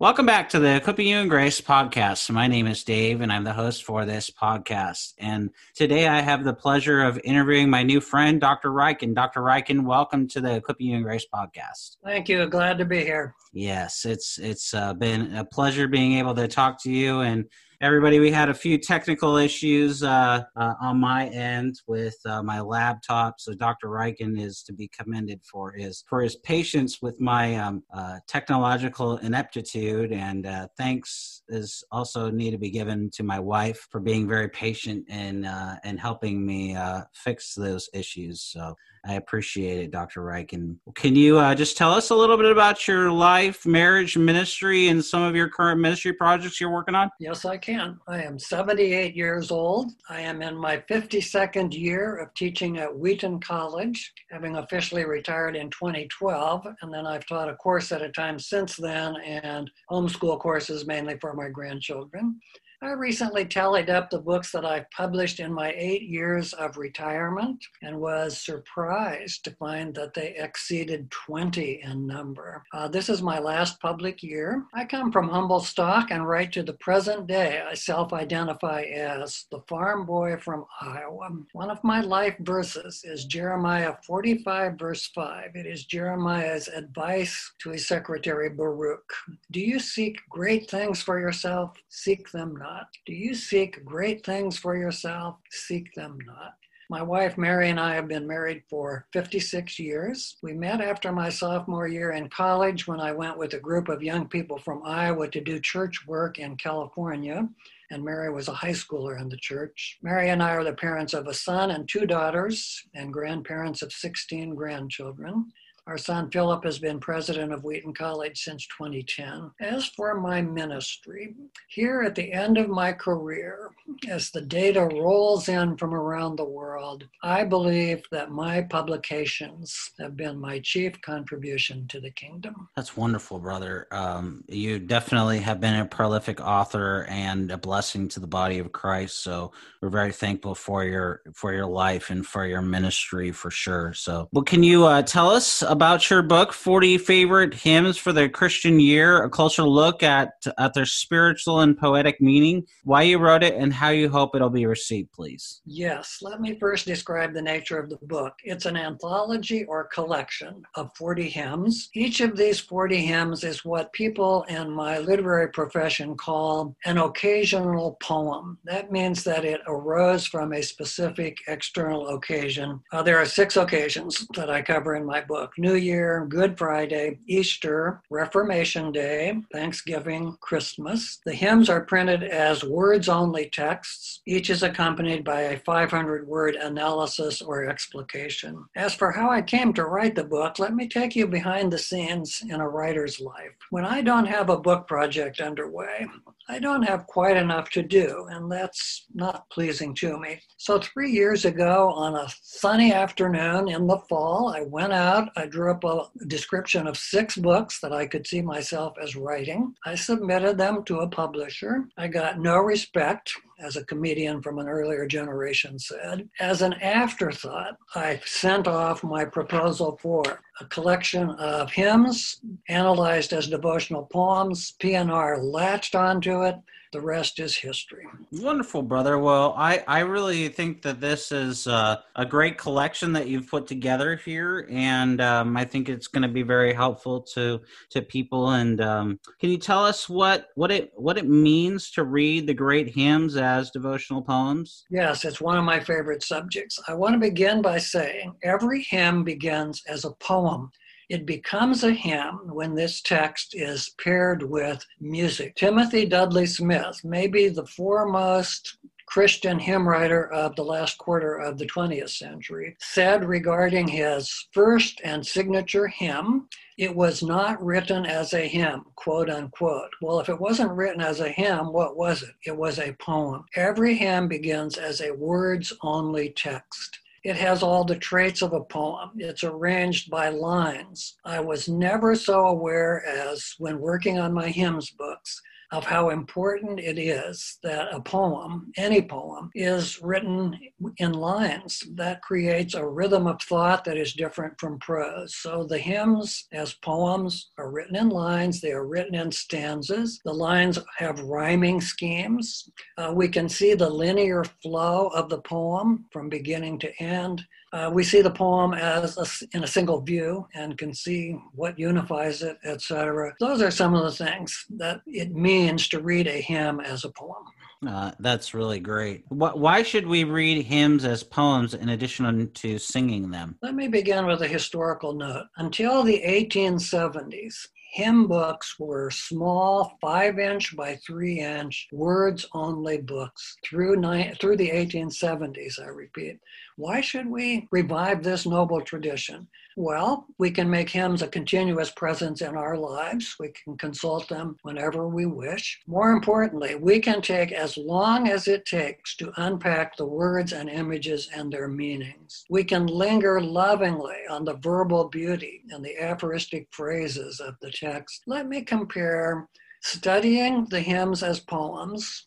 Welcome back to the Equipping You in Grace podcast. My name is Dave, and I'm the host for this podcast. And today I have the pleasure of interviewing my new friend, Dr. Ryken. Dr. Ryken, welcome to the Equipping You in Grace podcast. Thank you. Glad to be here. Yes, it's it's uh, been a pleasure being able to talk to you and everybody. We had a few technical issues uh, uh, on my end with uh, my laptop, so Dr. Ryken is to be commended for his for his patience with my um, uh, technological ineptitude, and uh, thanks is also need to be given to my wife for being very patient and and helping me fix those issues. So. I appreciate it, Dr. Ryken. Can you uh, just tell us a little bit about your life, marriage, ministry, and some of your current ministry projects you're working on? Yes, I can. I am 78 years old. I am in my 52nd year of teaching at Wheaton College, having officially retired in 2012. And then I've taught a course at a time since then and homeschool courses mainly for my grandchildren. I recently tallied up the books that I've published in my eight years of retirement and was surprised to find that they exceeded 20 in number. Uh, this is my last public year. I come from humble stock and right to the present day, I self identify as the farm boy from Iowa. One of my life verses is Jeremiah 45, verse 5. It is Jeremiah's advice to his secretary Baruch Do you seek great things for yourself? Seek them not not. Do you seek great things for yourself? Seek them not. My wife Mary and I have been married for 56 years. We met after my sophomore year in college when I went with a group of young people from Iowa to do church work in California. And Mary was a high schooler in the church. Mary and I are the parents of a son and two daughters, and grandparents of 16 grandchildren. Our son Philip has been president of Wheaton College since 2010. As for my ministry, here at the end of my career, as the data rolls in from around the world, I believe that my publications have been my chief contribution to the kingdom. That's wonderful, brother. Um, you definitely have been a prolific author and a blessing to the body of Christ. So we're very thankful for your for your life and for your ministry for sure. So, well, can you uh, tell us? About about your book, 40 Favorite Hymns for the Christian Year, a closer look at, at their spiritual and poetic meaning, why you wrote it, and how you hope it'll be received, please. Yes, let me first describe the nature of the book. It's an anthology or collection of 40 hymns. Each of these 40 hymns is what people in my literary profession call an occasional poem. That means that it arose from a specific external occasion. Uh, there are six occasions that I cover in my book New Year, Good Friday, Easter, Reformation Day, Thanksgiving, Christmas. The hymns are printed as words only texts. Each is accompanied by a 500 word analysis or explication. As for how I came to write the book, let me take you behind the scenes in a writer's life. When I don't have a book project underway, I don't have quite enough to do, and that's not pleasing to me. So, three years ago, on a sunny afternoon in the fall, I went out, I drew up a description of six books that I could see myself as writing. I submitted them to a publisher. I got no respect as a comedian from an earlier generation said. As an afterthought, I sent off my proposal for a collection of hymns analyzed as devotional poems. P&R latched onto it the rest is history. Wonderful, brother. Well, I, I really think that this is uh, a great collection that you've put together here, and um, I think it's going to be very helpful to to people. And um, can you tell us what what it what it means to read the great hymns as devotional poems? Yes, it's one of my favorite subjects. I want to begin by saying every hymn begins as a poem. It becomes a hymn when this text is paired with music. Timothy Dudley Smith, maybe the foremost Christian hymn writer of the last quarter of the 20th century, said regarding his first and signature hymn, it was not written as a hymn, quote unquote. Well, if it wasn't written as a hymn, what was it? It was a poem. Every hymn begins as a words only text. It has all the traits of a poem. It's arranged by lines. I was never so aware as when working on my hymns books of how important it is that a poem, any poem, is written in lines. That creates a rhythm of thought that is different from prose. So the hymns, as poems, are written in lines, they are written in stanzas. The lines have rhyming schemes. Uh, we can see the linear flow of the poem from beginning to end. Uh, we see the poem as a, in a single view and can see what unifies it, etc. Those are some of the things that it means to read a hymn as a poem. Uh, that's really great. Why should we read hymns as poems in addition to singing them? Let me begin with a historical note. Until the 1870s, hymn books were small, five inch by three inch, words only books through, ni- through the 1870s, I repeat. Why should we revive this noble tradition? Well, we can make hymns a continuous presence in our lives. We can consult them whenever we wish. More importantly, we can take as long as it takes to unpack the words and images and their meanings. We can linger lovingly on the verbal beauty and the aphoristic phrases of the text. Let me compare studying the hymns as poems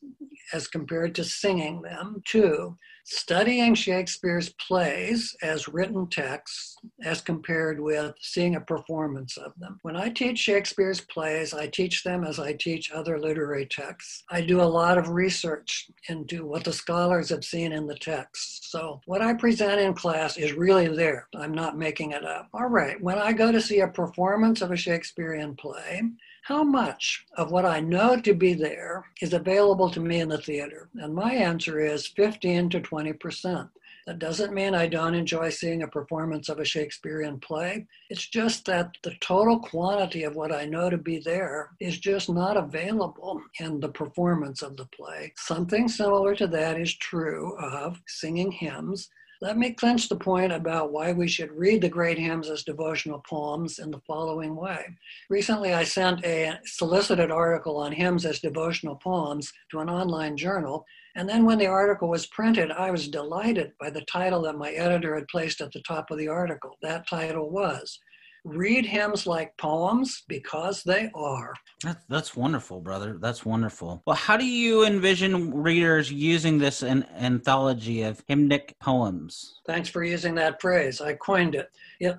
as compared to singing them to studying Shakespeare's plays as written texts as compared with seeing a performance of them. When I teach Shakespeare's plays, I teach them as I teach other literary texts. I do a lot of research into what the scholars have seen in the text. So what I present in class is really there. I'm not making it up. All right, when I go to see a performance of a Shakespearean play, how much of what I know to be there is available to me in the theater? And my answer is 15 to 20%. That doesn't mean I don't enjoy seeing a performance of a Shakespearean play. It's just that the total quantity of what I know to be there is just not available in the performance of the play. Something similar to that is true of singing hymns let me clinch the point about why we should read the great hymns as devotional poems in the following way. Recently, I sent a solicited article on hymns as devotional poems to an online journal. And then when the article was printed, I was delighted by the title that my editor had placed at the top of the article. That title was read hymns like poems because they are. That's, that's wonderful, brother. That's wonderful. Well, how do you envision readers using this an anthology of hymnic poems? Thanks for using that phrase. I coined it.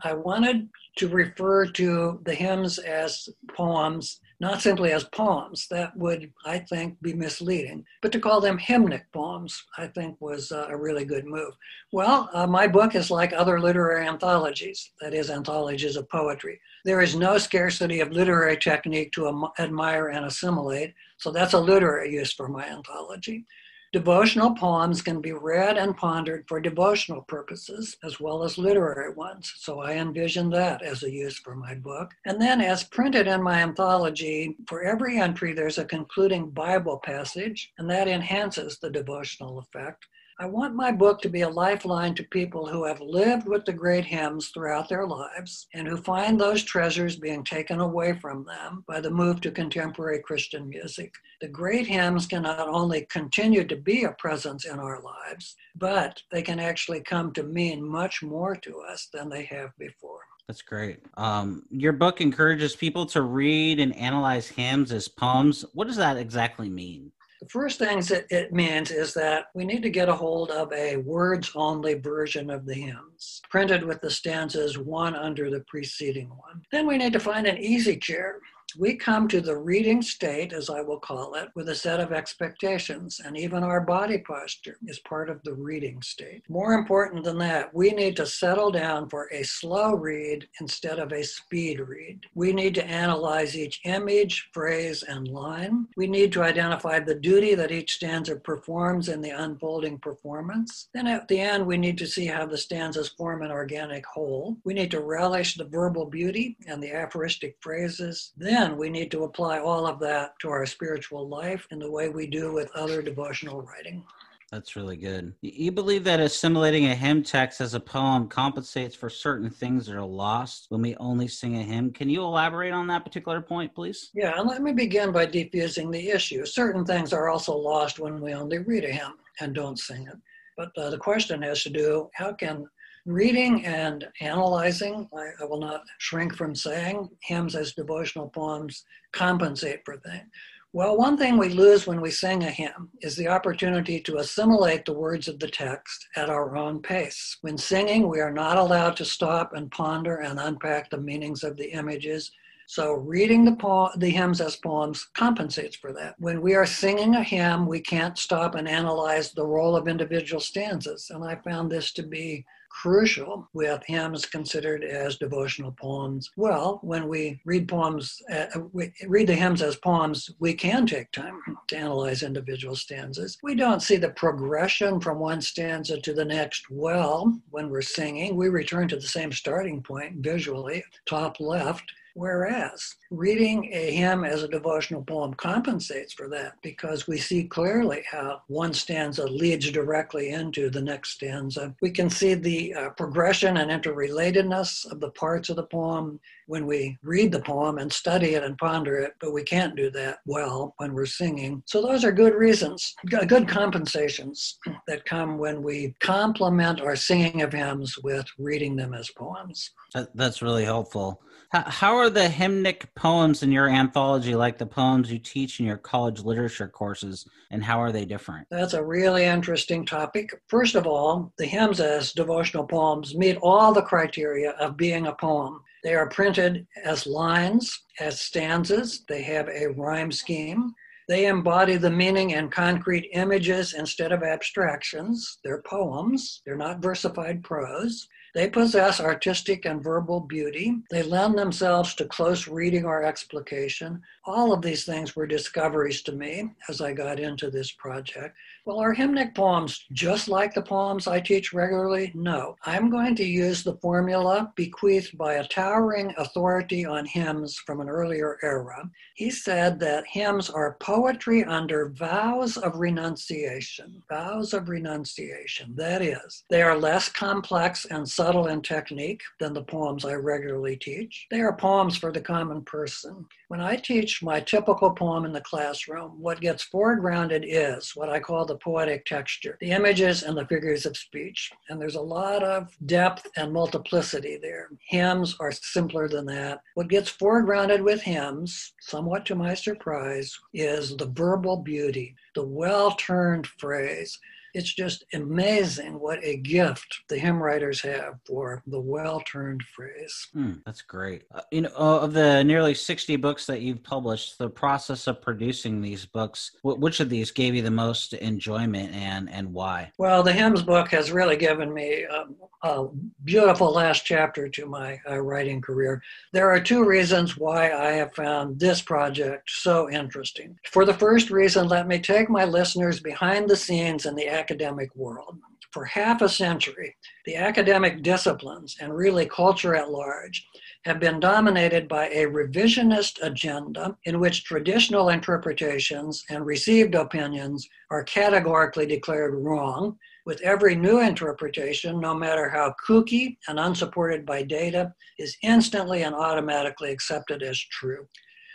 I wanted to refer to the hymns as poems not simply as poems. That would, I think, be misleading. But to call them hymnic poems, I think, was uh, a really good move. Well, uh, my book is like other literary anthologies, that is, anthologies of poetry. There is no scarcity of literary technique to am- admire and assimilate, so that's a literary use for my anthology. Devotional poems can be read and pondered for devotional purposes as well as literary ones, so I envision that as a use for my book. And then, as printed in my anthology, for every entry there's a concluding Bible passage, and that enhances the devotional effect. I want my book to be a lifeline to people who have lived with the great hymns throughout their lives and who find those treasures being taken away from them by the move to contemporary Christian music. The great hymns can not only continue to be a presence in our lives, but they can actually come to mean much more to us than they have before. That's great. Um, your book encourages people to read and analyze hymns as poems. What does that exactly mean? The first things that it means is that we need to get a hold of a words only version of the hymns, printed with the stanzas one under the preceding one. Then we need to find an easy chair we come to the reading state, as I will call it, with a set of expectations, and even our body posture is part of the reading state. More important than that, we need to settle down for a slow read instead of a speed read. We need to analyze each image, phrase, and line. We need to identify the duty that each stanza performs in the unfolding performance. Then at the end, we need to see how the stanzas form an organic whole. We need to relish the verbal beauty and the aphoristic phrases. Then then we need to apply all of that to our spiritual life in the way we do with other devotional writing. That's really good. You believe that assimilating a hymn text as a poem compensates for certain things that are lost when we only sing a hymn. Can you elaborate on that particular point, please? Yeah, and let me begin by defusing the issue. Certain things are also lost when we only read a hymn and don't sing it. But uh, the question has to do how can reading and analyzing, I, I, will not shrink from saying, hymns as devotional poems compensate for things. Well, one thing we lose when we sing a hymn is the opportunity to assimilate the words of the text at our own pace. When singing, we are not allowed to stop and ponder and unpack the meanings of the images. So, reading the, the hymns as poems compensates for that. When we are singing a hymn, we can't stop and analyze the role of individual stanzas. And I found this to be crucial with hymns considered as devotional poems. Well, when we read poems, uh, we read the hymns as poems, we can take time to analyze individual stanzas. We don't see the progression from one stanza to the next well when we're singing. We return to the same starting point visually, top left Whereas reading a hymn as a devotional poem compensates for that because we see clearly how one stanza leads directly into the next stanza. We can see the uh, progression and interrelatedness of the parts of the poem when we read the poem and study it and ponder it, but we can't do that well when we're singing. So, those are good reasons, good compensations that come when we complement our singing of hymns with reading them as poems. That's really helpful. How are the hymnic poems in your anthology like the poems you teach in your college literature courses, and how are they different? That's a really interesting topic. First of all, the hymns as devotional poems meet all the criteria of being a poem. They are printed as lines, as stanzas, they have a rhyme scheme. They embody the meaning in concrete images instead of abstractions. They're poems, they're not versified prose. They possess artistic and verbal beauty. They lend themselves to close reading or explication. All of these things were discoveries to me as I got into this project. Well, are hymnic poems just like the poems I teach regularly? No. I'm going to use the formula bequeathed by a towering authority on hymns from an earlier era. He said that hymns are poetry under vows of renunciation. Vows of renunciation. That is, they are less complex and subtle in technique than the poems I regularly teach. They are poems for the common person. When I teach my typical poem in the classroom, what gets foregrounded is what I call the poetic texture, the images and the figures of speech. And there's a lot of depth and multiplicity there. Hymns are simpler than that. What gets foregrounded with hymns, somewhat to my surprise, is the verbal beauty, the well turned phrase it's just amazing what a gift the hymn writers have for the well-turned phrase. Mm, that's great. Uh, you know, uh, of the nearly 60 books that you've published, the process of producing these books, which of these gave you the most enjoyment and and why? Well, the hymns book has really given me a, a beautiful last chapter to my uh, writing career. There are two reasons why I have found this project so interesting. For the first reason, let me take my listeners behind the scenes in the academic world. For half a century, the academic disciplines and really culture at large have been dominated by a revisionist agenda in which traditional interpretations and received opinions are categorically declared wrong, with every new interpretation, no matter how kooky and unsupported by data, is instantly and automatically accepted as true.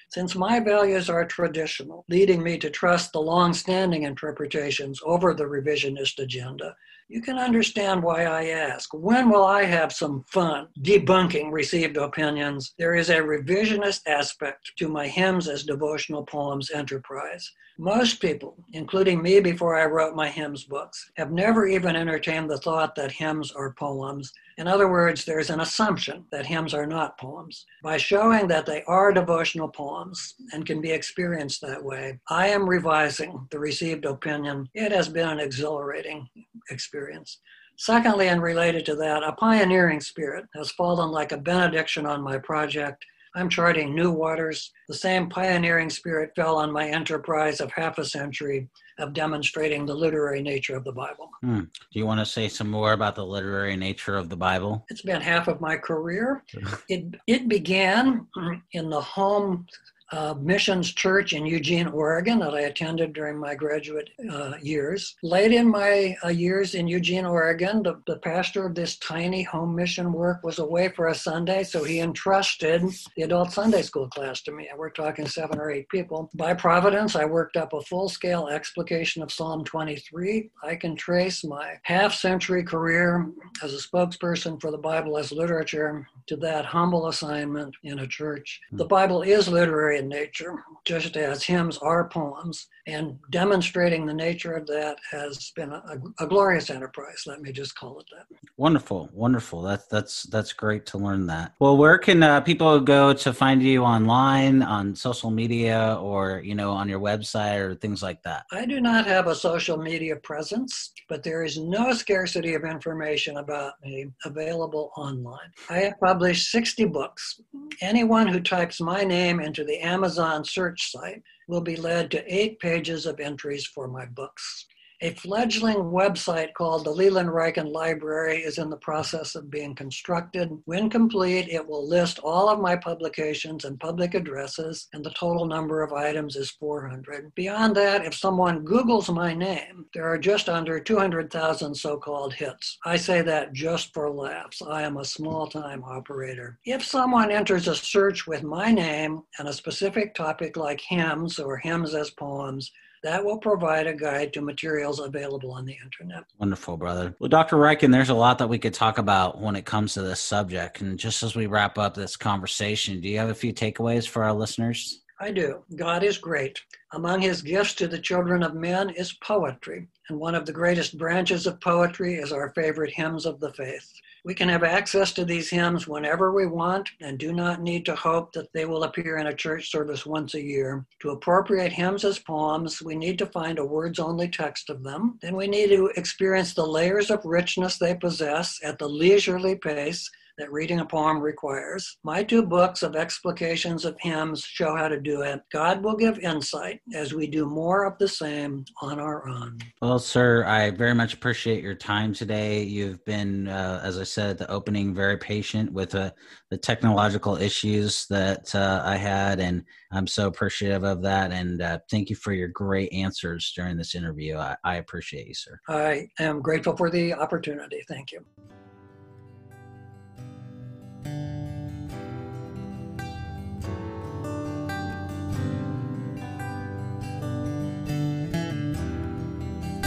Since my values are traditional, leading me to trust the long standing interpretations over the revisionist agenda, you can understand why I ask when will I have some fun debunking received opinions? There is a revisionist aspect to my hymns as devotional poems enterprise. Most people, including me before I wrote my hymns books, have never even entertained the thought that hymns are poems. In other words, there's an assumption that hymns are not poems. By showing that they are devotional poems and can be experienced that way, I am revising the received opinion. It has been an exhilarating experience. Secondly, and related to that, a pioneering spirit has fallen like a benediction on my project I'm charting new waters. The same pioneering spirit fell on my enterprise of half a century of demonstrating the literary nature of the Bible. Hmm. Do you want to say some more about the literary nature of the Bible? It's been half of my career. it, it began in the home a missions church in Eugene, Oregon, that I attended during my graduate uh, years. Late in my uh, years in Eugene, Oregon, the, the pastor of this tiny home mission work was away for a Sunday, so he entrusted the adult Sunday school class to me. And We're talking seven or eight people. By providence, I worked up a full scale explication of Psalm 23. I can trace my half century career as a spokesperson for the Bible as literature to that humble assignment in a church. The Bible is literary in nature, just as hymns are poems, and demonstrating the nature of that has been a, a glorious enterprise. Let me just call it that. Wonderful, wonderful. That's that's that's great to learn that. Well, where can uh, people go to find you online, on social media, or you know, on your website or things like that? I do not have a social media presence, but there is no scarcity of information about me available online. I have published 60 books. Anyone who types my name into the Amazon search site will be led to eight pages of entries for my books. A fledgling website called the Leland Ryken Library is in the process of being constructed. When complete, it will list all of my publications and public addresses, and the total number of items is 400. Beyond that, if someone Googles my name, there are just under 200,000 so called hits. I say that just for laughs. I am a small time operator. If someone enters a search with my name and a specific topic like hymns or hymns as poems, that will provide a guide to materials available on the internet. Wonderful, brother. Well, Dr. Ryken, there's a lot that we could talk about when it comes to this subject. And just as we wrap up this conversation, do you have a few takeaways for our listeners? I do. God is great. Among his gifts to the children of men is poetry, and one of the greatest branches of poetry is our favorite hymns of the faith. We can have access to these hymns whenever we want and do not need to hope that they will appear in a church service once a year. To appropriate hymns as poems, we need to find a words only text of them. Then we need to experience the layers of richness they possess at the leisurely pace that reading a poem requires. My two books of explications of hymns show how to do it. God will give insight as we do more of the same on our own. Well, sir, I very much appreciate your time today. You've been, uh, as I said at the opening, very patient with uh, the technological issues that uh, I had, and I'm so appreciative of that. And uh, thank you for your great answers during this interview. I, I appreciate you, sir. I am grateful for the opportunity. Thank you.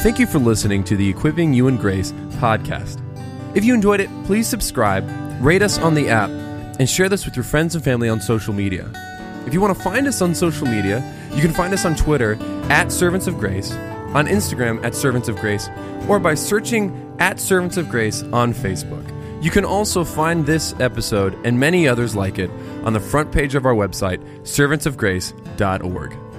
Thank you for listening to the Equipping You in Grace podcast. If you enjoyed it, please subscribe, rate us on the app, and share this with your friends and family on social media. If you want to find us on social media, you can find us on Twitter at Servants of Grace, on Instagram at Servants of Grace, or by searching at Servants of Grace on Facebook. You can also find this episode and many others like it on the front page of our website, servantsofgrace.org.